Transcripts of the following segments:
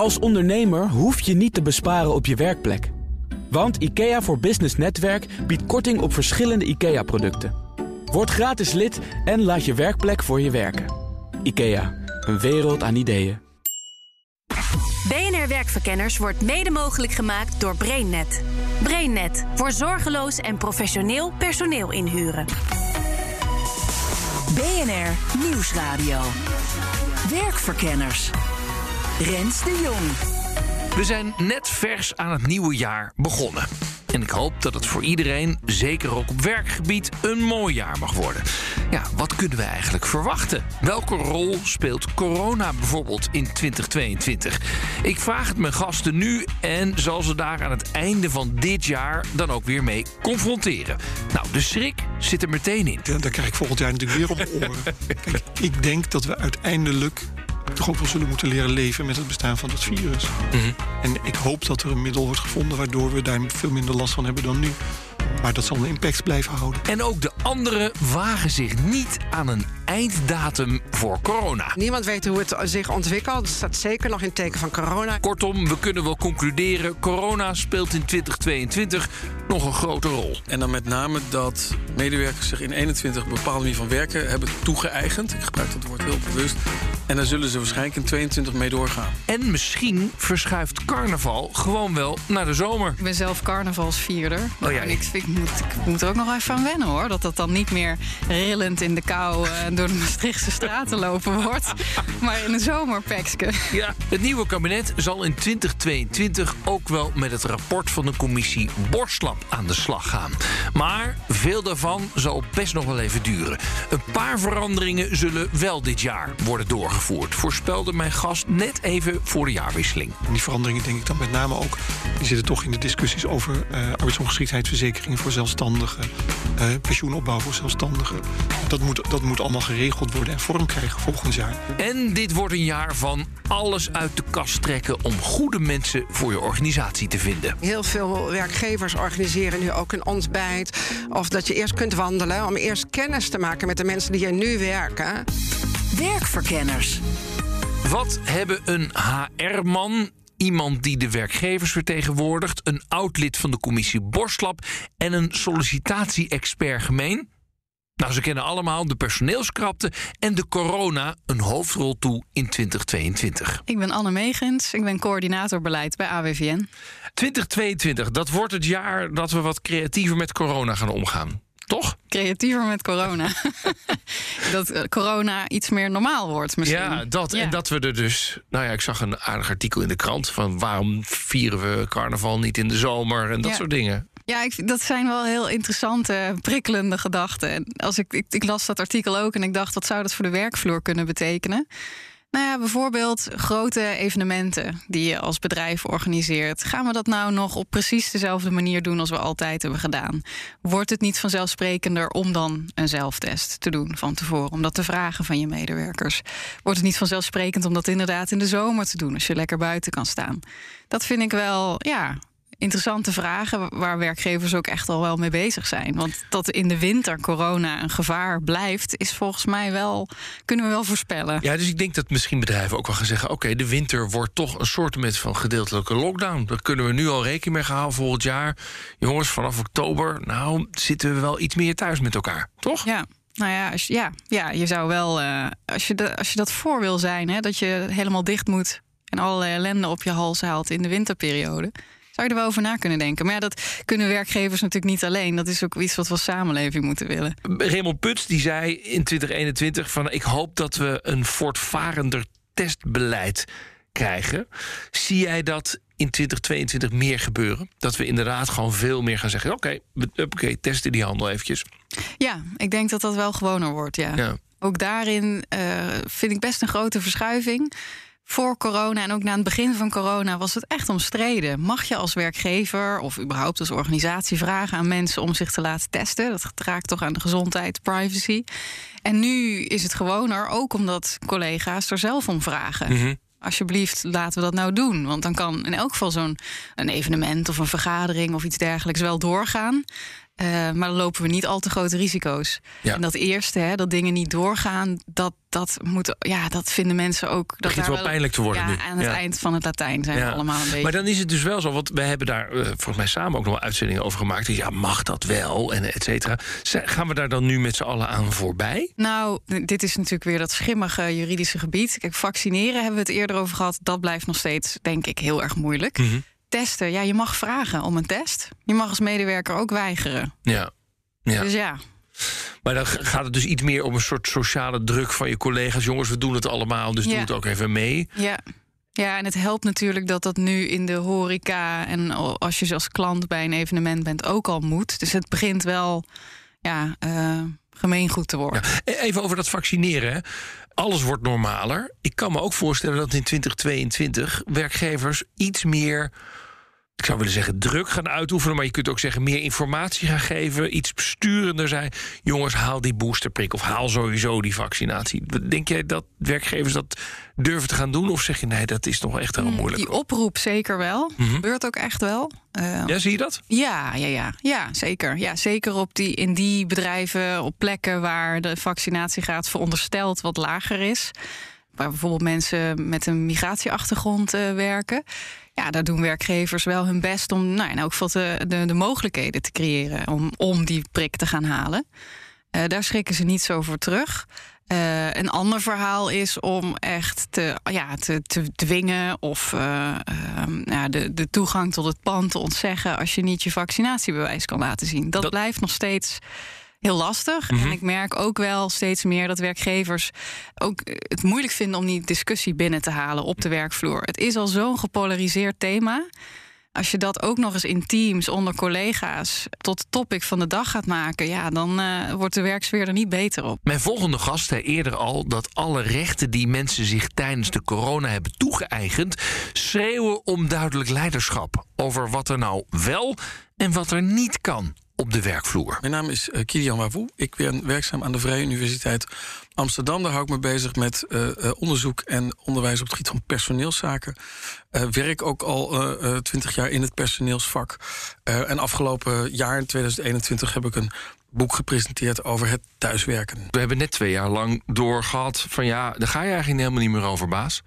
Als ondernemer hoef je niet te besparen op je werkplek. Want IKEA voor Business Netwerk biedt korting op verschillende IKEA-producten. Word gratis lid en laat je werkplek voor je werken. IKEA, een wereld aan ideeën. BNR Werkverkenners wordt mede mogelijk gemaakt door BrainNet. BrainNet voor zorgeloos en professioneel personeel inhuren. BNR Nieuwsradio. Werkverkenners. Rens de Jong. We zijn net vers aan het nieuwe jaar begonnen. En ik hoop dat het voor iedereen, zeker ook op werkgebied, een mooi jaar mag worden. Ja, wat kunnen we eigenlijk verwachten? Welke rol speelt corona bijvoorbeeld in 2022? Ik vraag het mijn gasten nu en zal ze daar aan het einde van dit jaar dan ook weer mee confronteren. Nou, de schrik zit er meteen in. Ja, daar krijg ik volgend jaar natuurlijk weer op mijn oren. Kijk, ik denk dat we uiteindelijk toch ook wel zullen moeten leren leven met het bestaan van het virus. En ik hoop dat er een middel wordt gevonden waardoor we daar veel minder last van hebben dan nu. Maar dat zal een impact blijven houden. En ook de anderen wagen zich niet aan een einddatum voor corona. Niemand weet hoe het zich ontwikkelt. Het staat zeker nog in het teken van corona. Kortom, we kunnen wel concluderen: corona speelt in 2022 nog een grote rol. En dan met name dat medewerkers zich in 21 een bepaalde manier van werken hebben toegeëigend. Ik gebruik dat woord heel bewust. En daar zullen ze waarschijnlijk in 22 mee doorgaan. En misschien verschuift carnaval gewoon wel naar de zomer. Ik ben zelf carnavalsvierder. Oh ja, En ik, ik, moet, ik moet er ook nog even aan wennen hoor. Dat dat dan niet meer rillend in de kou eh, door de Maastrichtse straten lopen wordt. Maar in een zomerpekske. Ja, het nieuwe kabinet zal in 2022 ook wel met het rapport van de commissie Borslap aan de slag gaan. Maar veel daarvan zal best nog wel even duren. Een paar veranderingen zullen wel dit jaar worden doorgevoerd, voorspelde mijn gast net even voor de jaarwisseling. Die veranderingen denk ik dan met name ook... die zitten toch in de discussies over eh arbeidsongeschiktheidsverzekeringen voor zelfstandigen... eh, pensioenopbouw voor zelfstandigen. Dat moet, dat moet allemaal geregeld worden en vorm krijgen volgend jaar. En dit wordt een jaar van alles uit de kast trekken om goede mensen voor je organisatie te vinden. Heel veel werkgevers organiseren nu ook een ontbijt. Of dat je eerst kunt wandelen om eerst kennis te maken met de mensen die er nu werken. Werkverkenners. Wat hebben een HR-man, iemand die de werkgevers vertegenwoordigt, een oud-lid van de commissie Borslap en een sollicitatie-expert gemeen? Nou, ze kennen allemaal de personeelskrapte en de corona een hoofdrol toe in 2022. Ik ben Anne Megens. Ik ben coördinator beleid bij AWVN. 2022, dat wordt het jaar dat we wat creatiever met corona gaan omgaan. Toch? Creatiever met corona. dat eh, corona iets meer normaal wordt misschien. Ja, dat. Ja. En dat we er dus. Nou ja, ik zag een aardig artikel in de krant van waarom vieren we carnaval niet in de zomer en dat Ja. soort dingen. Ja, ik, dat zijn wel heel interessante, prikkelende gedachten. En als ik, ik, ik las dat artikel ook en ik dacht, wat zou dat voor de werkvloer kunnen betekenen? Nou ja, bijvoorbeeld grote evenementen die je als bedrijf organiseert. Gaan we dat nou nog op precies dezelfde manier doen als we altijd hebben gedaan? Wordt het niet vanzelfsprekender om dan een zelftest te doen van tevoren? Om dat te vragen van je medewerkers? Wordt het niet vanzelfsprekend om dat inderdaad in de zomer te doen als je lekker buiten kan staan? Dat vind ik wel, ja, interessante vragen waar werkgevers ook echt al wel mee bezig zijn. Want dat in de winter corona een gevaar blijft, is volgens mij wel, kunnen we wel voorspellen. Ja, dus ik denk dat misschien bedrijven ook wel gaan zeggen: oké, de winter wordt toch een soort met van gedeeltelijke lockdown. Daar kunnen we nu al rekening mee houden volgend jaar. Jongens, vanaf oktober, nou zitten we wel iets meer thuis met elkaar, toch? Ja. Nou ja, als, je- ja, ja, je zou wel, eh, als, je de, als je dat voor wil zijn, hè, dat je helemaal dicht moet en allerlei ellende op je hals haalt in de winterperiode, zou je er wel over na kunnen denken. Maar ja, dat kunnen werkgevers natuurlijk niet alleen. Dat is ook iets wat we als samenleving moeten willen. Raymond Puts die zei in 2021 van ik hoop dat we een voortvarender testbeleid krijgen. Zie jij dat in 2022 meer gebeuren? Dat we inderdaad gewoon veel meer gaan zeggen: oké, oké, testen die handel eventjes. Ja, ik denk dat dat wel gewoner wordt, ja. Ja. Ook daarin eh, vind ik best een grote verschuiving. Voor corona en ook na het begin van corona was het echt omstreden. Mag je als werkgever of überhaupt als organisatie vragen aan mensen om zich te laten testen? Dat raakt toch aan de gezondheid, privacy. En nu is het gewoner, ook omdat collega's er zelf om vragen. Mhm. Alsjeblieft, laten we dat nou doen. Want dan kan in elk geval zo'n een evenement of een vergadering of iets dergelijks wel doorgaan. Eh, maar dan lopen we niet al te grote risico's. Ja. En dat eerste, hè, dat dingen niet doorgaan, dat, dat, moet, ja, dat vinden mensen ook. Dat Begint daar wel pijnlijk te worden ja, nu. Aan het Ja. eind van het Latijn zijn we allemaal een beetje. Maar dan is het dus wel zo, want wij hebben daar eh, volgens mij samen ook nog wel uitzendingen over gemaakt. Dus ja, mag dat wel? En et cetera. Gaan we daar dan nu met z'n allen aan voorbij? Nou, dit is natuurlijk weer dat schimmige juridische gebied. Kijk, vaccineren hebben we het eerder over gehad. Dat blijft nog steeds, denk ik, heel erg moeilijk. Mhm. Testen, ja, je mag vragen om een test. Je mag als medewerker ook weigeren. Ja. ja. Dus ja, Maar dan gaat het dus iets meer om een soort sociale druk van je collega's. Jongens, we doen het allemaal, dus Ja. doe het ook even mee. ja. Ja, en het helpt natuurlijk dat dat nu in de horeca... en als je als klant bij een evenement bent ook al moet. Dus het begint wel ja, eh, gemeengoed te worden. E- Even over dat vaccineren. Alles wordt normaler. Ik kan me ook voorstellen dat in 2022 werkgevers iets meer. Ik zou willen zeggen druk gaan uitoefenen, maar je kunt ook zeggen meer informatie gaan geven, iets besturender zijn. Jongens, haal die boosterprik of haal sowieso die vaccinatie. Denk jij dat werkgevers dat durven te gaan doen? Of zeg je nee, dat is nog echt heel moeilijk? Die oproep zeker wel. Mhm. Gebeurt ook echt wel. Eh, Ja, zie je dat? Ja, ja, ja, ja, zeker. Ja, zeker op die, in die bedrijven, op plekken waar de vaccinatiegraad verondersteld wat lager is. Waar bijvoorbeeld mensen met een migratieachtergrond eh, werken. Ja, daar doen werkgevers wel hun best om nou, in elk geval de, de, de mogelijkheden te creëren om, om die prik te gaan halen. Eh, daar schrikken ze niet zo voor terug. Eh, een ander verhaal is om echt te, ja, te, te dwingen of eh, ehm, ja, de, de toegang tot het pand te ontzeggen als je niet je vaccinatiebewijs kan laten zien. Dat, Dat- blijft nog steeds heel lastig. Mhm. En ik merk ook wel steeds meer dat werkgevers ook het moeilijk vinden om die discussie binnen te halen op de werkvloer. Het is al zo'n gepolariseerd thema. Als je dat ook nog eens in teams onder collega's tot topic van de dag gaat maken, ja, dan eh, wordt de werksfeer er niet beter op. Mijn volgende gast zei eerder al dat alle rechten die mensen zich tijdens de corona hebben toegeëigend, schreeuwen om duidelijk leiderschap over wat er nou wel en wat er niet kan op de werkvloer. Mijn naam is uh, Kilian Wavoe. Ik ben werkzaam aan de Vrije Universiteit Amsterdam. Daar hou ik me bezig met uh, uh, onderzoek en onderwijs op het gebied van personeelszaken. Uh, werk ook al twintig jaar in het personeelsvak. en afgelopen jaar, in 2021, heb ik een boek gepresenteerd over het thuiswerken. We hebben net twee jaar lang doorgehad van ja, daar ga je eigenlijk helemaal niet meer over, baas.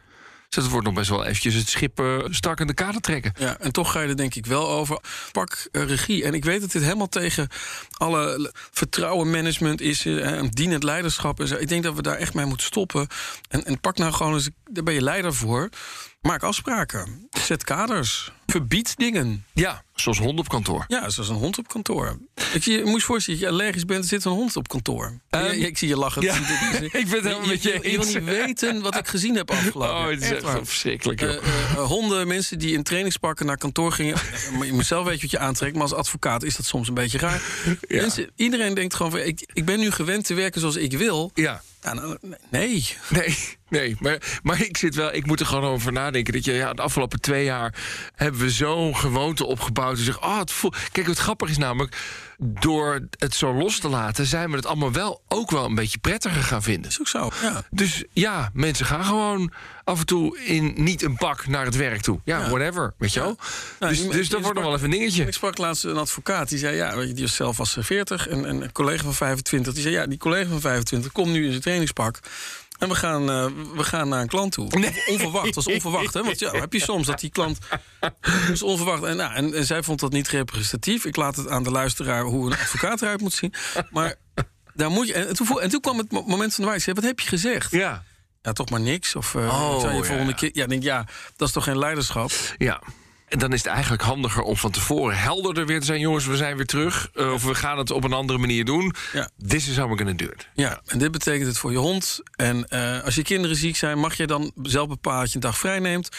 Dus het wordt nog best wel eventjes het schip uh, strak in de kader trekken. Ja, en toch ga je er denk ik wel over. Pak uh, regie. En ik weet dat dit helemaal tegen alle vertrouwen management is. Uh, en dienend leiderschap en zo. Ik denk dat we daar echt mee moeten stoppen. En, en pak nou gewoon eens, daar ben je leider voor. Maak afspraken. Zet kaders. Verbied dingen. Ja, zoals hond op kantoor. Ja, zoals een hond op kantoor. Ik zie, je moet je voorstellen dat je allergisch bent, er zit een hond op kantoor. Ja, ik zie je lachen. Ja, ik ben het helemaal met je Je, je wil niet weten wat ik gezien heb afgelopen. Oh, het is echt, echt verschrikkelijk. Uh, uh, honden, mensen die in trainingspakken naar kantoor gingen. je moet zelf weten wat je aantrekt, maar als advocaat is dat soms een beetje raar. Ja. Mensen, iedereen denkt gewoon van, ik, ik ben nu gewend te werken zoals ik wil. Ja. Ja, nou, nee. Nee, nee. Maar, maar ik zit wel, ik moet er gewoon over nadenken. Dat je ja, de afgelopen twee jaar hebben we zo'n gewoonte opgebouwd. En zeggen, oh, het voel... Kijk, wat grappig is namelijk, door het zo los te laten, zijn we het allemaal wel ook wel een beetje prettiger gaan vinden. Is ook zo. Ja. Dus ja, mensen gaan gewoon af en toe in niet een pak naar het werk toe. Ja, ja. whatever, weet je wel. Ja. Nou, dus, dus dat wordt nog wel even een dingetje. Ik sprak laatst een advocaat die zei, ja, die was zelf was 40 en, en een collega van 25. Die zei, ja, die collega van 25 komt nu in zijn trainingspak. En we gaan, uh, we gaan naar een klant toe. Nee. Onverwacht, dat was onverwacht. Hè? Want ja, heb je soms dat die klant... Dat is onverwacht. En, nou, en, en, zij vond dat niet representatief. Ik laat het aan de luisteraar hoe een advocaat eruit moet zien. Maar daar moet je... En toen, en toen kwam het moment van de wijze. Wat heb je gezegd? Ja. Ja, toch maar niks. Of uh, oh, zou je ja. volgende keer... Ja, denk, ja, dat is toch geen leiderschap? Ja. En dan is het eigenlijk handiger om van tevoren helderder weer te zijn. Jongens, we zijn weer terug. Uh, of we gaan het op een andere manier doen. Ja. This is how we're gonna do it. Ja, en dit betekent het voor je hond. En uh, als je kinderen ziek zijn, mag je dan zelf bepalen dat je een dag vrij neemt.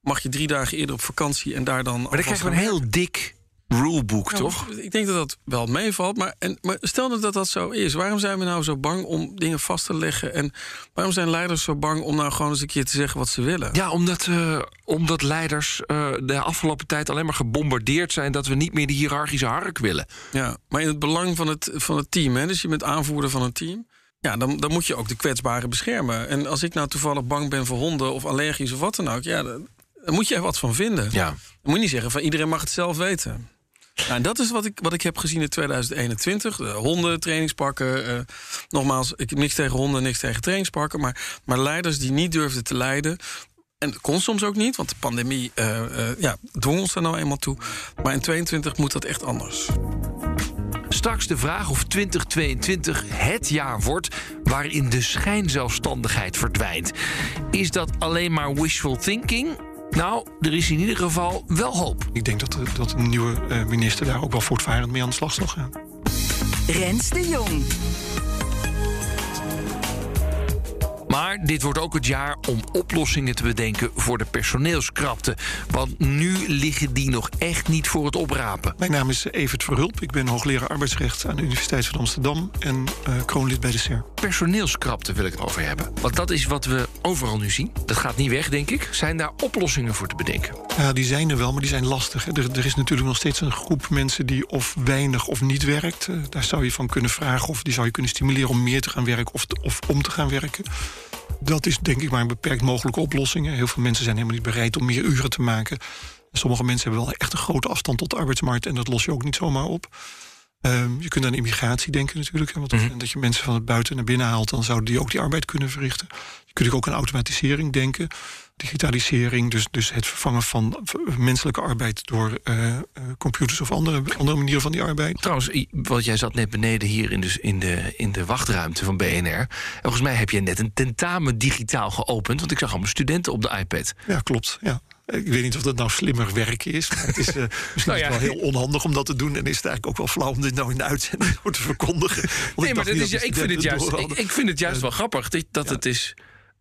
Mag je drie dagen eerder op vakantie en daar dan. Maar dan krijg je een heel dik rulebook, ja, toch? Ik denk dat dat wel meevalt. Maar, en, maar stel dat, dat dat zo is. Waarom zijn we nou zo bang om dingen vast te leggen? En waarom zijn leiders zo bang om nou gewoon eens een keer te zeggen wat ze willen? Ja, omdat, uh, omdat leiders uh, de afgelopen tijd alleen maar gebombardeerd zijn dat we niet meer die hiërarchische hark willen. Ja, maar in het belang van het, van het team. Hè? Dus je bent aanvoerder van een team. Ja, dan, dan moet je ook de kwetsbaren beschermen. En als ik nou toevallig bang ben voor honden of allergisch of wat dan ook, ja, daar moet je er wat van vinden. Ja. Dan moet je niet zeggen van iedereen mag het zelf weten. Nou, en dat is wat ik, wat ik heb gezien in 2021. De honden, trainingspakken. eh, nogmaals, ik heb niks tegen honden, niks tegen trainingspakken. Maar, maar leiders die niet durfden te leiden. En dat kon soms ook niet, want de pandemie eh, eh, ja, dwong ons daar nou eenmaal toe. Maar in 22 moet dat echt anders. Straks de vraag of 2022 het jaar wordt waarin de schijnzelfstandigheid verdwijnt. Is dat alleen maar wishful thinking? Nou, er is in ieder geval wel hoop. Ik denk dat, de- dat een nieuwe eh, minister daar ook wel voortvarend mee aan de slag zal gaan. Rens de Jong. Maar dit wordt ook het jaar om oplossingen te bedenken voor de personeelskrapte. Want nu liggen die nog echt niet voor het oprapen. Mijn naam is Evert Verhulp. Ik ben hoogleraar arbeidsrecht aan de Universiteit van Amsterdam en eh, kroonlid bij de SER. Personeelskrapte wil ik het over hebben. Want dat is wat we overal nu zien. Dat gaat niet weg, denk ik. Zijn daar oplossingen voor te bedenken? Ja, die zijn er wel, maar die zijn lastig. Er, er is natuurlijk nog steeds een groep mensen die of weinig of niet werkt. Eh, daar zou je van kunnen vragen of die zou je kunnen stimuleren om meer te gaan werken of, of om te gaan werken. Dat is denk ik maar een beperkt mogelijke oplossing. Heel veel mensen zijn helemaal niet bereid om meer uren te maken. Sommige mensen hebben wel echt een grote afstand tot de arbeidsmarkt en dat los je ook niet zomaar op. Ehm, je kunt aan immigratie denken natuurlijk. hè, Want moment dat je mensen van het buiten naar binnen haalt, dan zouden die ook die arbeid kunnen verrichten. Je kunt ook aan automatisering denken, digitalisering, dus, dus het vervangen van menselijke arbeid door eh, eh, computers of andere, andere manieren van die arbeid. Trouwens, want jij zat net beneden hier in de, in, de, in de wachtruimte van BNR. En volgens mij heb je net een tentamen digitaal geopend. Want ik zag allemaal studenten op de iPad. Ja, klopt. Ja. Ik weet niet of dat nou slimmer werken is. Maar het is eh, misschien Nou ja. is het wel heel onhandig om dat te doen. En is het eigenlijk ook wel flauw om dit nou in de uitzending te verkondigen. Want Nee, ik maar dat is, dat ik, vind het juist, ik, vind het juist wel grappig dat, dat het is.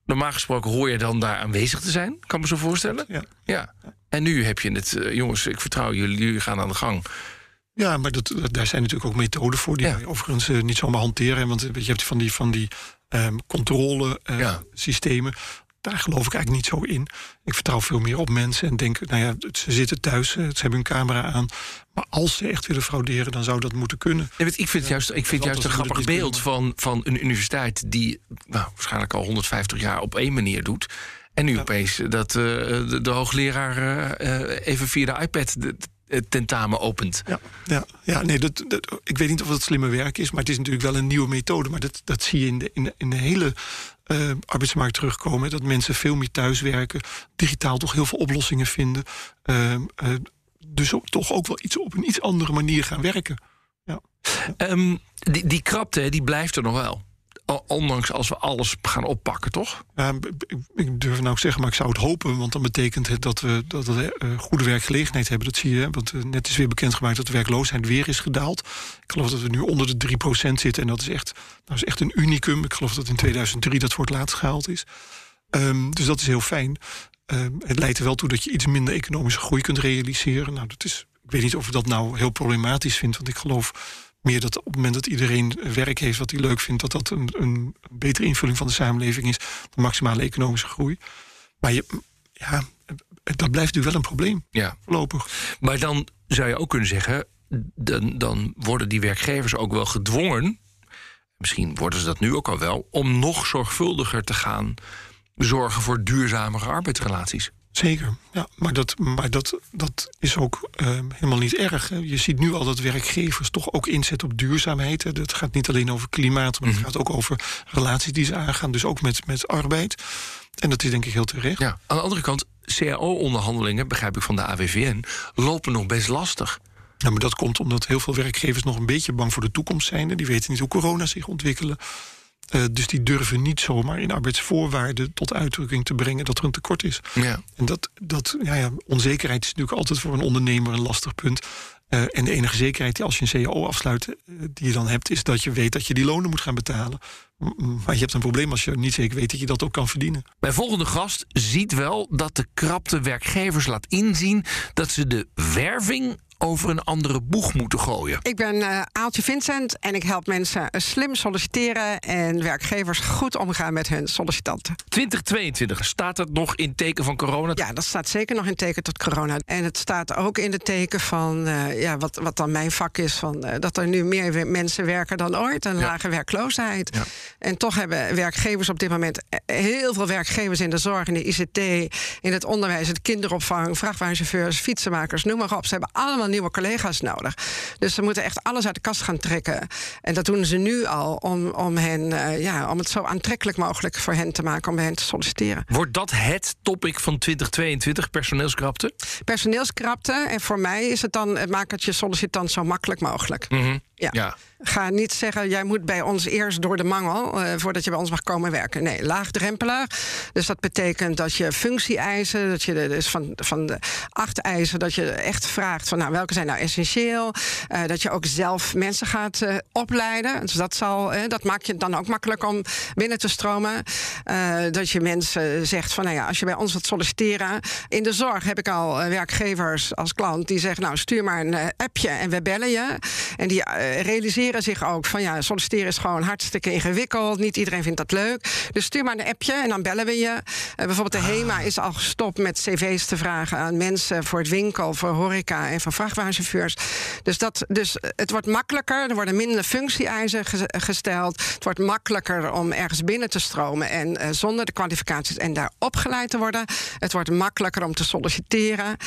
Normaal gesproken hoor je dan daar aanwezig te zijn. Kan me zo voorstellen. Ja. Ja. En nu heb je het, eh, jongens, ik vertrouw jullie, jullie gaan aan de gang. Ja, maar dat, daar zijn natuurlijk ook methoden voor die wij overigens eh, niet zomaar hanteren. Want je hebt van die, van die ehm, controle eh, Ja. Daar geloof ik eigenlijk niet zo in. Ik vertrouw veel meer op mensen en denk, nou ja, ze zitten thuis, eh, ze hebben hun camera aan. Maar als ze echt willen frauderen, dan zou dat moeten kunnen. Want ik vind het juist, ik vind juist een grappig dat beeld van, van een universiteit die nou, waarschijnlijk al 150 jaar op één manier doet. En nu opeens dat eh, de, de hoogleraar eh, even via de iPad de, het tentamen opent. Ja, ja, ja nee, dat, dat, ik weet niet of het slimme werk is, maar het is natuurlijk wel een nieuwe methode. Maar dat, dat zie je in de, in de, in de hele eh, arbeidsmarkt terugkomen. Dat mensen veel meer thuiswerken, digitaal toch heel veel oplossingen vinden. Ehm, eh, dus toch ook wel iets op een iets andere manier gaan werken. Ehm, die, die krapte, die blijft er nog wel. Ondanks als we alles gaan oppakken, toch? Ik durf nou ook zeggen, maar ik zou het hopen. Want dan betekent het dat we, dat we eh, goede werkgelegenheid hebben. Dat zie je. Want eh, net is weer bekendgemaakt dat de werkloosheid weer is gedaald. Ik geloof dat we nu onder de 3% zitten. En dat is echt, dat is echt een unicum. Ik geloof dat in 2003 dat voor het laatst gehaald is. Ehm, dus dat is heel fijn. Ehm, het leidt er wel toe dat je iets minder economische groei kunt realiseren. Nou, dat is, ik weet niet of ik dat nou heel problematisch vind. Want ik geloof meer dat op het moment dat iedereen werk heeft wat hij leuk vindt, dat dat een, een betere invulling van de samenleving is dan maximale economische groei. Maar je, ja, dat blijft natuurlijk wel een probleem Ja. voorlopig. Maar dan zou je ook kunnen zeggen, dan, dan worden die werkgevers ook wel gedwongen, misschien worden ze dat nu ook al wel, om nog zorgvuldiger te gaan zorgen voor duurzamere arbeidsrelaties. Zeker, ja, maar dat, maar dat, dat is ook ehm, helemaal niet erg. hè. Je ziet nu al dat werkgevers toch ook inzetten op duurzaamheid. hè. Dat gaat niet alleen over klimaat, maar het gaat ook over relaties die ze aangaan. Dus ook met, met arbeid. En dat is denk ik heel terecht. Ja. Aan de andere kant, CAO-onderhandelingen, begrijp ik van de AWVN, lopen nog best lastig. Ja, maar dat komt omdat heel veel werkgevers nog een beetje bang voor de toekomst zijn. Die weten niet hoe corona zich ontwikkelen. Eh, dus die durven niet zomaar in arbeidsvoorwaarden tot uitdrukking te brengen dat er een tekort is. Ja. En dat, dat ja, ja, onzekerheid is natuurlijk altijd voor een ondernemer een lastig punt. Eh, en de enige zekerheid die als je een CAO afsluit, eh, die je dan hebt, is dat je weet dat je die lonen moet gaan betalen. Maar je hebt een probleem als je niet zeker weet dat je dat ook kan verdienen. Mijn volgende gast ziet wel dat de krapte werkgevers laat inzien dat ze de werving over een andere boeg moeten gooien. Ik ben eh, Aaltje Vincent en ik help mensen slim solliciteren en werkgevers goed omgaan met hun sollicitanten. 2022, staat dat nog in teken van corona? Ja, dat staat zeker nog in teken tot corona. En het staat ook in het teken van eh, ja, wat, wat dan mijn vak is: van, eh, dat er nu meer mensen werken dan ooit, een Ja. lage werkloosheid. Ja. En toch hebben werkgevers op dit moment heel veel werkgevers in de zorg, in de ICT, in het onderwijs, het kinderopvang, vrachtwagenchauffeurs, fietsenmakers, noem maar op. Ze hebben allemaal nieuwe collega's nodig. Dus ze moeten echt alles uit de kast gaan trekken. En dat doen ze nu al om, om, hen, eh, ja, om het zo aantrekkelijk mogelijk voor hen te maken om bij hen te solliciteren. Wordt dat het topic van 2022, personeelskrapte? Personeelskrapte. En voor mij is het dan, maak het je sollicitant zo makkelijk mogelijk. Mhm. Ja. Ja. Ga niet zeggen, jij moet bij ons eerst door de mangel eh, voordat je bij ons mag komen werken. Nee, laagdrempelig. Dus dat betekent dat je functie-eisen, dat je dus van, van de acht eisen, dat je echt vraagt van nou, welke zijn nou essentieel. Eh, dat je ook zelf mensen gaat eh, opleiden. Dus dat, zal, eh, dat maakt je dan ook makkelijk om binnen te stromen. Dat je mensen zegt van nou ja, als je bij ons wilt solliciteren. In de zorg heb ik al werkgevers als klant die zeggen, nou stuur maar een appje en we bellen je. En die realiseren zich ook van ja, solliciteren is gewoon hartstikke ingewikkeld. Niet iedereen vindt dat leuk. Dus stuur maar een appje en dan bellen we je. Bijvoorbeeld de HEMA is al gestopt met cv's te vragen aan mensen voor het winkel, voor horeca en voor vrachtwagenchauffeurs. Dus, dat, dus het wordt makkelijker. Er worden minder functie-eisen ge- gesteld. Het wordt makkelijker om ergens binnen te stromen en eh, zonder de kwalificaties en daar opgeleid te worden. Het wordt makkelijker om te solliciteren.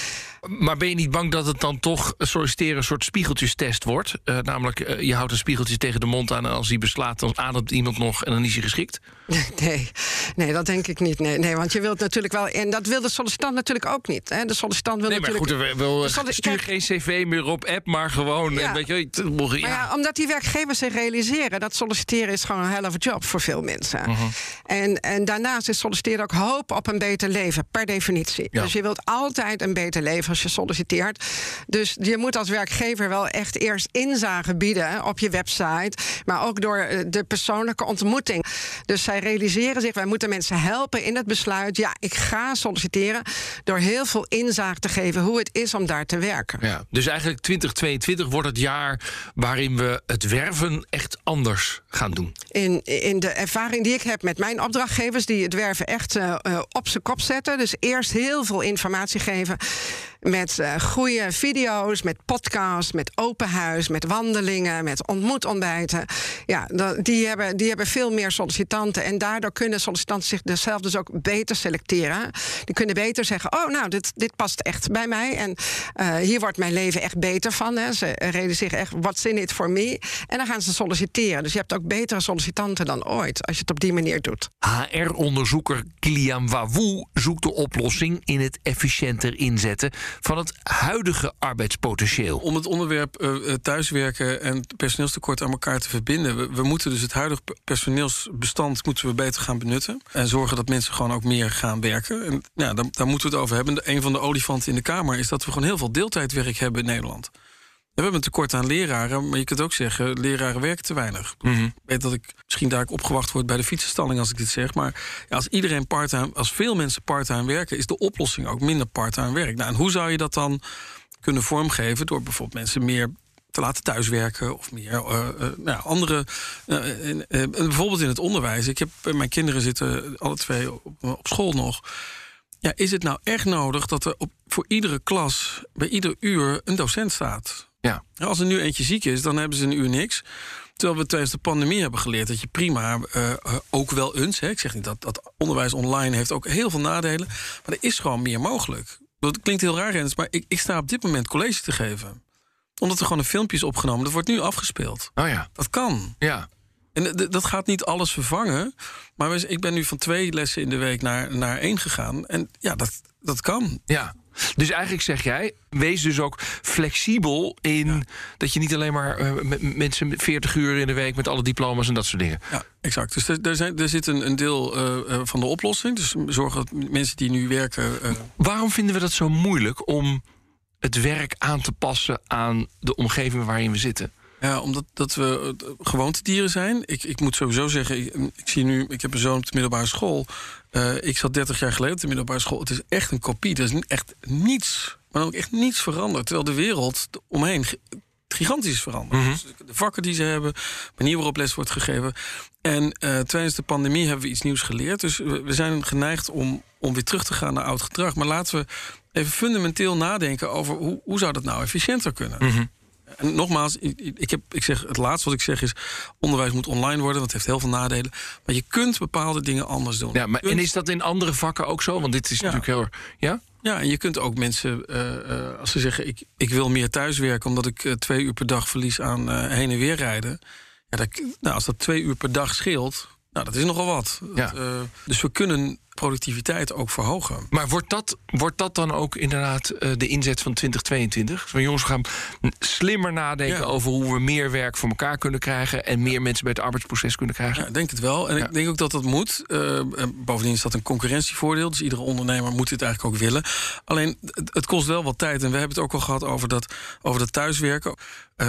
Maar ben je niet bang dat het dan toch solliciteren een soort spiegeltjestest wordt? Eh, namelijk, eh, je houdt een spiegeltje tegen de mond aan en als hij beslaat, dan ademt iemand nog en dan is hij geschikt. Nee, nee, dat denk ik niet. Nee, nee, want je wilt natuurlijk wel. En dat wil de sollicitant natuurlijk ook niet. Hè. De sollicitant wil Nee, maar goed, natuurlijk. wil, de Kijk, cv meer op app, maar gewoon, Ja. eh, weet je, Maar ja, omdat die werkgevers zich realiseren dat solliciteren is gewoon een hell of a job voor veel mensen. Mhm. En, en daarnaast is solliciteren ook hoop op een beter leven, per definitie. Ja. Dus je wilt altijd een beter leven als je solliciteert. Dus je moet als werkgever wel echt eerst inzage bieden op je website, maar ook door eh, de persoonlijke ontmoeting. Dus zij realiseren zich, wij moeten mensen helpen in het besluit. Ja, ik ga solliciteren door heel veel inzage te geven hoe het is om daar te werken. Ja, dus eigenlijk 2022 wordt het jaar waarin we het werven echt anders gaan doen. in, in de ervaring die ik heb met mijn opdrachtgevers, die het werven echt eh, eh, op zijn kop zetten. Dus eerst heel veel informatie geven. Met eh, goede video's, met podcasts, met open huis, met wandelingen, met ontmoetontbijten. Ja, die hebben, die hebben veel meer sollicitanten. En daardoor kunnen sollicitanten zich dus zelf dus ook beter selecteren. Die kunnen beter zeggen: Oh, nou, dit, dit past echt bij mij. En hier wordt mijn leven echt beter van. Hè. Ze realiseren echt: what's in it for me? En dan gaan ze solliciteren. Dus je hebt ook betere sollicitanten dan ooit als je het op die manier doet. HR-onderzoeker Kilian Wawoe zoekt de oplossing in het efficiënter inzetten van het huidige arbeidspotentieel. Om het onderwerp eh, eh, thuiswerken en personeelstekort aan elkaar te verbinden. We, we moeten dus het huidige pe- personeelsbestand moeten we beter gaan benutten. En zorgen dat mensen gewoon ook meer gaan werken. En ja, daar, daar moeten we het over hebben. De- Een van de olifanten in de Kamer is dat we gewoon heel veel deeltijdwerk hebben in Nederland. We hebben een tekort aan leraren, maar je kunt ook zeggen... leraren werken te weinig. Ik weet dat ik misschien daar opgewacht word bij de fietsenstalling als ik dit zeg. Maar ja, als iedereen parttime, als veel mensen parttime werken... is de oplossing ook minder parttime werk. Nou, en hoe zou je dat dan kunnen vormgeven... door bijvoorbeeld mensen meer te laten thuiswerken... of meer eh, eh, nou, andere... eh, bijvoorbeeld in het onderwijs. Ik heb, mijn kinderen zitten alle twee op, op school nog... Ja, is het nou echt nodig dat er op, voor iedere klas, bij ieder uur, een docent staat? Ja. Als er nu eentje ziek is, dan hebben ze een uur niks. Terwijl we tijdens de pandemie hebben geleerd dat je prima, eh, eh, ook wel eens... Hè, ik zeg niet dat, dat onderwijs online heeft ook heel veel nadelen... maar er is gewoon meer mogelijk. Dat klinkt heel raar, Rens, maar ik, ik sta op dit moment college te geven. Omdat er gewoon een filmpje is opgenomen. Dat wordt nu afgespeeld. Oh ja, Dat kan. ja. En dat gaat niet alles vervangen. Maar ik ben nu van twee lessen in de week naar, naar één gegaan. En ja, dat, dat kan. Ja. Dus eigenlijk zeg jij, wees dus ook flexibel in dat je niet alleen maar eh, met mensen met 40 uur in de week met alle diploma's en dat soort dingen. Ja, exact. Dus er, er, zijn, er zit een, een deel eh, eh, van de oplossing. Dus zorgen dat mensen die nu werken. Waarom vinden we dat zo moeilijk om het werk aan te passen aan de omgeving waarin we zitten? Ja, omdat dat we eh, gewoontedieren zijn. Ik, ik moet sowieso zeggen, ik, ik zie nu, ik heb een zoon op de middelbare school. Eh, ik zat 30 jaar geleden op de middelbare school. Het is echt een kopie. Er is echt niets, maar ook echt niets veranderd. Terwijl de wereld omheen gi- gigantisch is veranderd. Dus de vakken die ze hebben, de manier waarop les wordt gegeven. En eh, tijdens de pandemie hebben we iets nieuws geleerd. Dus we, we zijn geneigd om, om weer terug te gaan naar oud gedrag. Maar laten we even fundamenteel nadenken over hoe, hoe zou dat nou efficiënter kunnen. En nogmaals, ik, heb, ik zeg, het laatste wat ik zeg is... onderwijs moet online worden, want het heeft heel veel nadelen. Maar je kunt bepaalde dingen anders doen. Ja, maar, en is dat in andere vakken ook zo? Want dit is Ja. natuurlijk heel. Ja? Ja, en je kunt ook mensen, eh, eh, als ze zeggen... Ik, ik wil meer thuiswerken omdat ik eh, twee uur per dag verlies aan heen en weer rijden. Ja, dat, nou, als dat twee uur per dag scheelt, nou, dat is nogal wat. Ja. Dat, eh, dus we kunnen productiviteit ook verhogen. Maar wordt dat, wordt dat dan ook inderdaad eh, de inzet van 2022? Van jongens, we gaan slimmer nadenken Ja. over hoe we meer werk voor elkaar kunnen krijgen en meer mensen bij het arbeidsproces kunnen krijgen. Ja, ik denk het wel. En Ja. ik denk ook dat dat moet. Eh, en bovendien is dat een concurrentievoordeel. Dus iedere ondernemer moet dit eigenlijk ook willen. Alleen, het, kost wel wat tijd. En we hebben het ook al gehad over dat, over dat thuiswerken.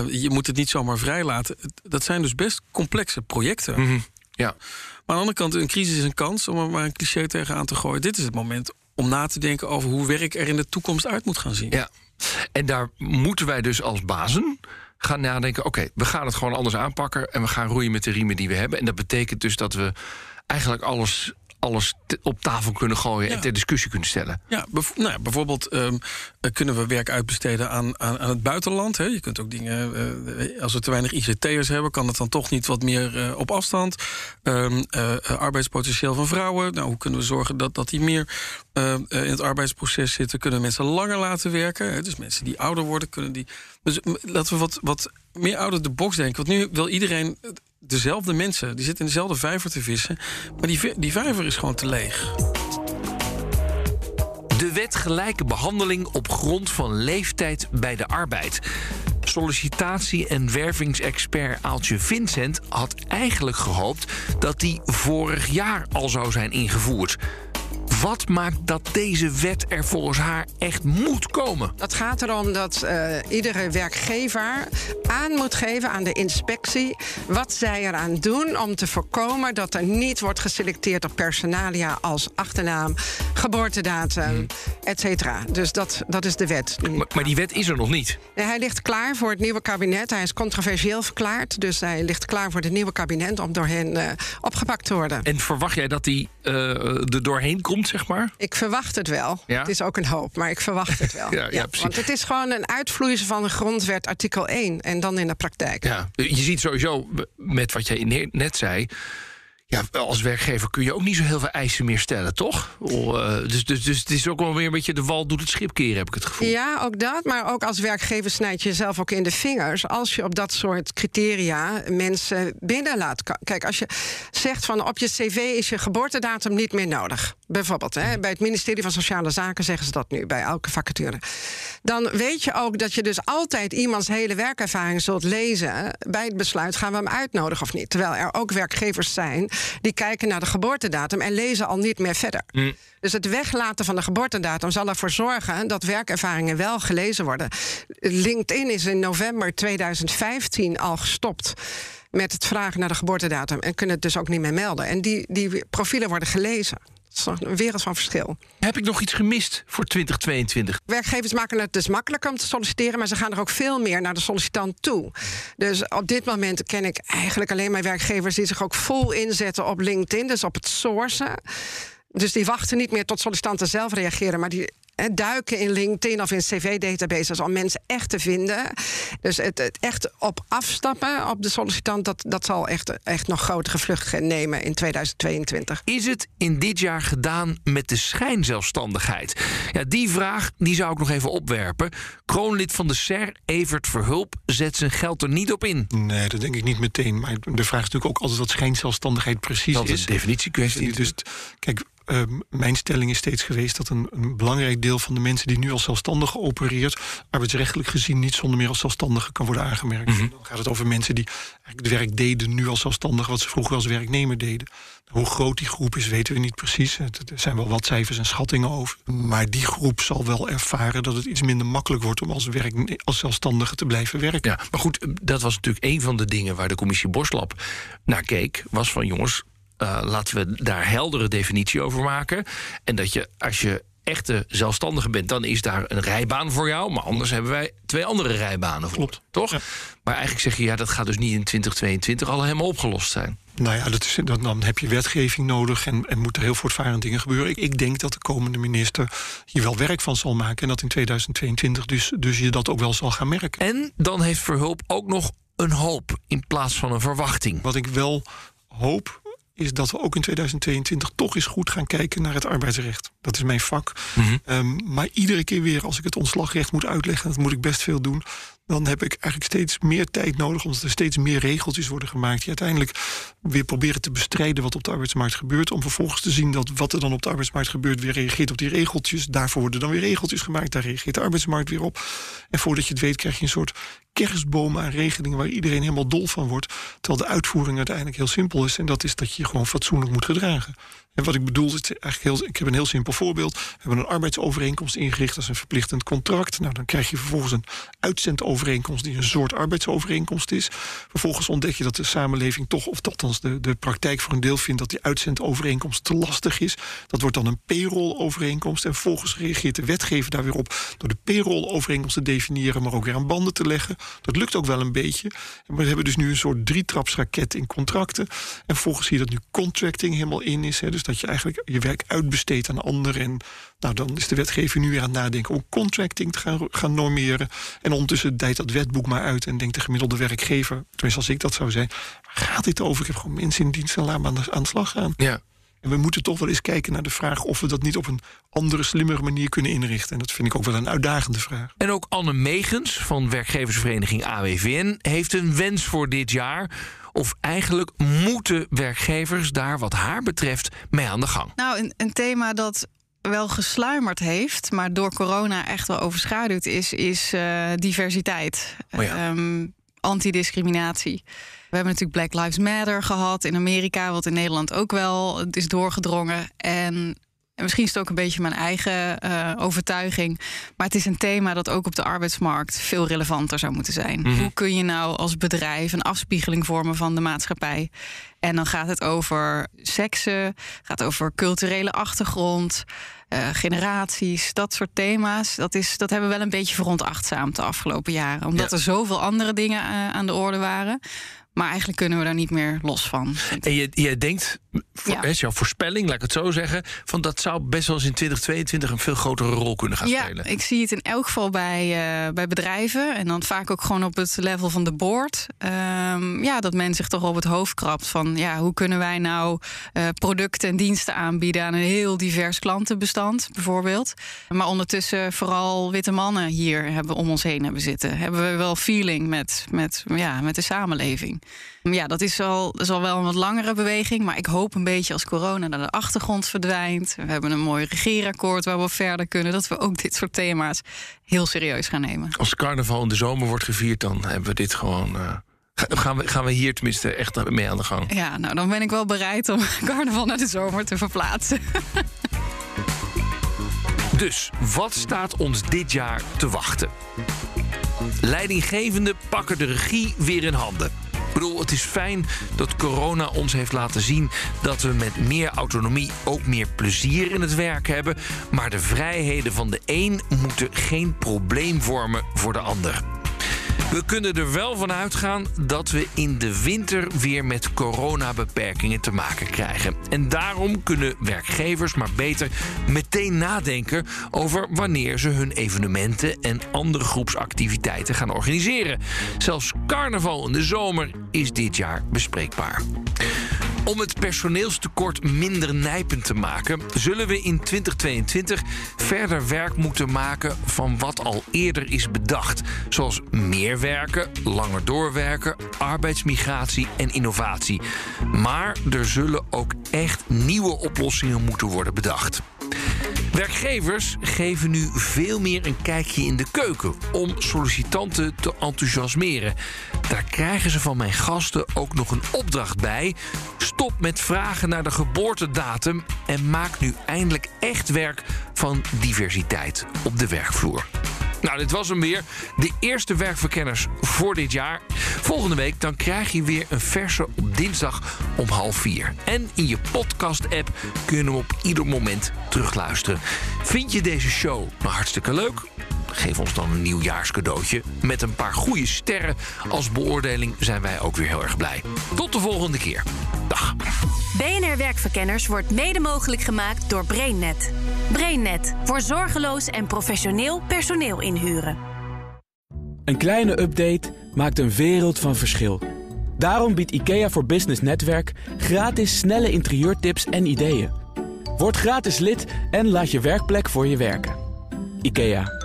Je moet het niet zomaar vrijlaten. Dat zijn dus best complexe projecten. Mhm. Ja. Maar aan de andere kant, een crisis is een kans... om er maar een cliché tegenaan te gooien. Dit is het moment om na te denken over hoe werk er in de toekomst uit moet gaan zien. Ja, en daar moeten wij dus als bazen gaan nadenken... oké, we gaan het gewoon anders aanpakken... en we gaan roeien met de riemen die we hebben. En dat betekent dus dat we eigenlijk alles, alles te- op tafel kunnen gooien... en ter discussie kunnen stellen. Ja, nou ja, bijvoorbeeld ehm, eh, kunnen we werk uitbesteden aan, aan, aan het buitenland. Hè? Je kunt ook dingen, eh, als we te weinig ICT'ers hebben, kan het dan toch niet wat meer eh, op afstand. Ehm, eh, eh, arbeidspotentieel van vrouwen. Nou, hoe kunnen we zorgen dat, dat die meer in het arbeidsproces zitten? Kunnen we mensen langer laten werken? Hè? Dus mensen die ouder worden, kunnen die. Dus laten we wat, wat meer out of the box denken. Want nu wil iedereen. Dezelfde mensen, die zitten in dezelfde vijver te vissen. Maar die, die vijver is gewoon te leeg. De wet gelijke behandeling op grond van leeftijd bij de arbeid. Sollicitatie- en wervingsexpert Aaltje Vincent had eigenlijk gehoopt dat die vorig jaar al zou zijn ingevoerd. Wat maakt dat deze wet er volgens haar echt moet komen? Het gaat erom dat eh, iedere werkgever aan moet geven aan de inspectie wat zij eraan doen om te voorkomen dat er niet wordt geselecteerd op personalia als achternaam, geboortedatum, et cetera. Dus dat, dat is de wet. Maar, maar die wet is er nog niet. Nee, hij ligt klaar voor het nieuwe kabinet. Hij is controversieel verklaard, dus hij ligt klaar voor het nieuwe kabinet om door hen eh, opgepakt te worden. En verwacht jij dat die eh, er doorheen komt, zeg maar? Ik verwacht het wel. Ja? Het is ook een hoop, maar ik verwacht het wel. Ja, want het is gewoon een uitvloeisel van de grondwet artikel 1 en dan in de praktijk. Ja, je ziet sowieso met wat jij ne- net zei. Ja, als werkgever kun je ook niet zo heel veel eisen meer stellen, toch? Eh, dus, dus, dus het is ook wel weer een beetje de wal doet het schip keren, heb ik het gevoel. Ja, ook dat. Maar ook als werkgever snijd je jezelf ook in de vingers. Als je op dat soort criteria mensen binnen laat. ko- Kijk, als je zegt van op je cv is je geboortedatum niet meer nodig. Bijvoorbeeld, hè, bij het ministerie van Sociale Zaken zeggen ze dat nu, bij elke vacature. Dan weet je ook dat je dus altijd iemands hele werkervaring zult lezen bij het besluit: gaan we hem uitnodigen of niet? Terwijl er ook werkgevers zijn die kijken naar de geboortedatum en lezen al niet meer verder. Dus het weglaten van de geboortedatum zal ervoor zorgen dat werkervaringen wel gelezen worden. LinkedIn is in november 2015 al gestopt met het vragen naar de geboortedatum en kunnen het dus ook niet meer melden. En die, die profielen worden gelezen. Dat is een wereld van verschil. Heb ik nog iets gemist voor 2022? Werkgevers maken het dus makkelijker om te solliciteren, maar ze gaan er ook veel meer naar de sollicitant toe. Dus op dit moment ken ik eigenlijk alleen maar werkgevers die zich ook vol inzetten op LinkedIn, dus op het sourcen. Dus die wachten niet meer tot sollicitanten zelf reageren, maar die duiken in LinkedIn of in cv-databases om mensen echt te vinden. Dus het, het echt op afstappen op de sollicitant, dat, dat zal echt, echt nog grotere vlucht nemen in 2022. Is het in dit jaar gedaan met de schijnzelfstandigheid? Ja, die vraag die zou ik nog even opwerpen. Kroonlid van de SER, Evert Verhulp, zet zijn geld er niet op in. Nee, dat denk ik niet meteen. Maar de vraag is natuurlijk ook altijd wat schijnzelfstandigheid precies Dat is is. een definitiekwestie. Dus kijk, ehm, mijn stelling is steeds geweest dat een, een belangrijk deel van de mensen die nu als zelfstandige opereert, arbeidsrechtelijk gezien niet zonder meer als zelfstandige kan worden aangemerkt. Mhm. Dan gaat het over mensen die eigenlijk het werk deden nu als zelfstandige, wat ze vroeger als werknemer deden. Hoe groot die groep is, weten we niet precies. Er zijn wel wat cijfers en schattingen over. Maar die groep zal wel ervaren dat het iets minder makkelijk wordt om als, werk, als zelfstandige te blijven werken. Ja, maar goed, dat was natuurlijk een van de dingen waar de commissie Boslap naar keek. Was van jongens, eh, laten we daar heldere definitie over maken. En dat je, als je echte zelfstandige bent, dan is daar een rijbaan voor jou. Maar anders hebben wij twee andere rijbanen voor. Klopt. Toch? Ja. Maar eigenlijk zeg je, ja, dat gaat dus niet in 2022 al helemaal opgelost zijn. Nou ja, dat is, dan, dan heb je wetgeving nodig en, en moeten heel voortvarend dingen gebeuren. Ik, ik denk dat de komende minister hier wel werk van zal maken. En dat in 2022 dus, dus je dat ook wel zal gaan merken. En dan heeft Verhulp ook nog een hoop in plaats van een verwachting. Wat ik wel hoop, is dat we ook in 2022 toch eens goed gaan kijken naar het arbeidsrecht. Dat is mijn vak. Mhm. Ehm, maar iedere keer weer als ik het ontslagrecht moet uitleggen, dat moet ik best veel doen. Dan heb ik eigenlijk steeds meer tijd nodig, omdat er steeds meer regeltjes worden gemaakt. Die uiteindelijk weer proberen te bestrijden wat op de arbeidsmarkt gebeurt. Om vervolgens te zien dat wat er dan op de arbeidsmarkt gebeurt, weer reageert op die regeltjes. Daarvoor worden dan weer regeltjes gemaakt. Daar reageert de arbeidsmarkt weer op. En voordat je het weet, krijg je een soort kerstboom aan regelingen waar iedereen helemaal dol van wordt. Terwijl de uitvoering uiteindelijk heel simpel is. En dat is dat je je gewoon fatsoenlijk moet gedragen. En wat ik bedoel, is eigenlijk heel, ik heb een heel simpel voorbeeld. We hebben een arbeidsovereenkomst ingericht, is een verplichtend contract. Nou, dan krijg je vervolgens een uitzendovereenkomst die een soort arbeidsovereenkomst is. Vervolgens ontdek je dat de samenleving toch, of althans de, de praktijk voor een deel vindt dat die uitzendovereenkomst te lastig is. Dat wordt dan een payroll-overeenkomst. En vervolgens reageert de wetgever daar weer op door de payroll-overeenkomst te definiëren, maar ook weer aan banden te leggen. Dat lukt ook wel een beetje. En we hebben dus nu een soort drietrapsraket in contracten. En vervolgens zie je dat nu contracting helemaal in is. Dus dat je eigenlijk je werk uitbesteedt aan anderen. En nou, dan is de wetgever nu weer aan het nadenken om contracting te gaan, gaan normeren. En ondertussen dijt dat wetboek maar uit en denkt de gemiddelde werkgever, tenminste als ik dat zou zijn, gaat dit over? Ik heb gewoon mensen in dienst en laat me aan de, aan de slag gaan. Ja. En we moeten toch wel eens kijken naar de vraag of we dat niet op een andere, slimmere manier kunnen inrichten. En dat vind ik ook wel een uitdagende vraag. En ook Anne Megens van werkgeversvereniging AWVN heeft een wens voor dit jaar. Of eigenlijk moeten werkgevers daar wat haar betreft mee aan de gang. Nou, een, een thema dat wel gesluimerd heeft, maar door corona echt wel overschaduwd is, is eh, diversiteit. Oh ja. Ehm, antidiscriminatie. We hebben natuurlijk Black Lives Matter gehad in Amerika, wat in Nederland ook wel is doorgedrongen. En en misschien is het ook een beetje mijn eigen uh, overtuiging. Maar het is een thema dat ook op de arbeidsmarkt veel relevanter zou moeten zijn. Mhm. Hoe kun je nou als bedrijf een afspiegeling vormen van de maatschappij? En dan gaat het over seksen, gaat over culturele achtergrond, uh, generaties, dat soort thema's. Dat, is, dat hebben we wel een beetje veronachtzaamd de afgelopen jaren. Omdat Ja. er zoveel andere dingen uh, aan de orde waren. Maar eigenlijk kunnen we daar niet meer los van. En je, je denkt, Ja. is jouw voorspelling, laat ik het zo zeggen, van dat zou best wel eens in 2022 een veel grotere rol kunnen gaan ja, spelen. ik zie het in elk geval bij, eh, bij bedrijven. En dan vaak ook gewoon op het level van de board. Ehm, ja, dat men zich toch op het hoofd krabt van ja, hoe kunnen wij nou eh, producten en diensten aanbieden aan een heel divers klantenbestand, bijvoorbeeld. Maar ondertussen vooral witte mannen hier hebben om ons heen hebben zitten. Hebben we wel feeling met, met, ja, met de samenleving. Ja, dat is, al, dat is al wel een wat langere beweging. Maar ik hoop een beetje als corona naar de achtergrond verdwijnt. We hebben een mooi regeerakkoord waar we verder kunnen. Dat we ook dit soort thema's heel serieus gaan nemen. Als carnaval in de zomer wordt gevierd, dan hebben we dit gewoon. eh, ga- gaan, we, gaan we hier tenminste echt mee aan de gang. Ja, nou dan ben ik wel bereid om carnaval naar de zomer te verplaatsen. Dus wat staat ons dit jaar te wachten? Leidinggevenden pakken de regie weer in handen. Bedoel, het is fijn dat corona ons heeft laten zien dat we met meer autonomie ook meer plezier in het werk hebben. Maar de vrijheden van de een moeten geen probleem vormen voor de ander. We kunnen er wel van uitgaan dat we in de winter weer met coronabeperkingen te maken krijgen. En daarom kunnen werkgevers maar beter meteen nadenken over wanneer ze hun evenementen en andere groepsactiviteiten gaan organiseren. Zelfs carnaval in de zomer is dit jaar bespreekbaar. Om het personeelstekort minder nijpend te maken, zullen we in 2022 verder werk moeten maken van wat al eerder is bedacht. Zoals meer werken, langer doorwerken, arbeidsmigratie en innovatie. Maar er zullen ook echt nieuwe oplossingen moeten worden bedacht. Werkgevers geven nu veel meer een kijkje in de keuken om sollicitanten te enthousiasmeren. Daar krijgen ze van mijn gasten ook nog een opdracht bij. Stop met vragen naar de geboortedatum en maak nu eindelijk echt werk van diversiteit op de werkvloer. Nou, dit was hem weer. De eerste werkverkenners voor dit jaar. Volgende week dan krijg je weer een verse op dinsdag om half vier. En in je podcast-app kun je hem op ieder moment terugluisteren. Vind je deze show nou hartstikke leuk? Geef ons dan een nieuwjaarscadeautje. Met een paar goede sterren als beoordeling zijn wij ook weer heel erg blij. Tot de volgende keer. Dag. BNR Werkverkenners wordt mede mogelijk gemaakt door BrainNet. BrainNet voor zorgeloos en professioneel personeel inhuren. Een kleine update maakt een wereld van verschil. Daarom biedt IKEA voor Business Netwerk gratis snelle interieurtips en ideeën. Word gratis lid en laat je werkplek voor je werken. IKEA,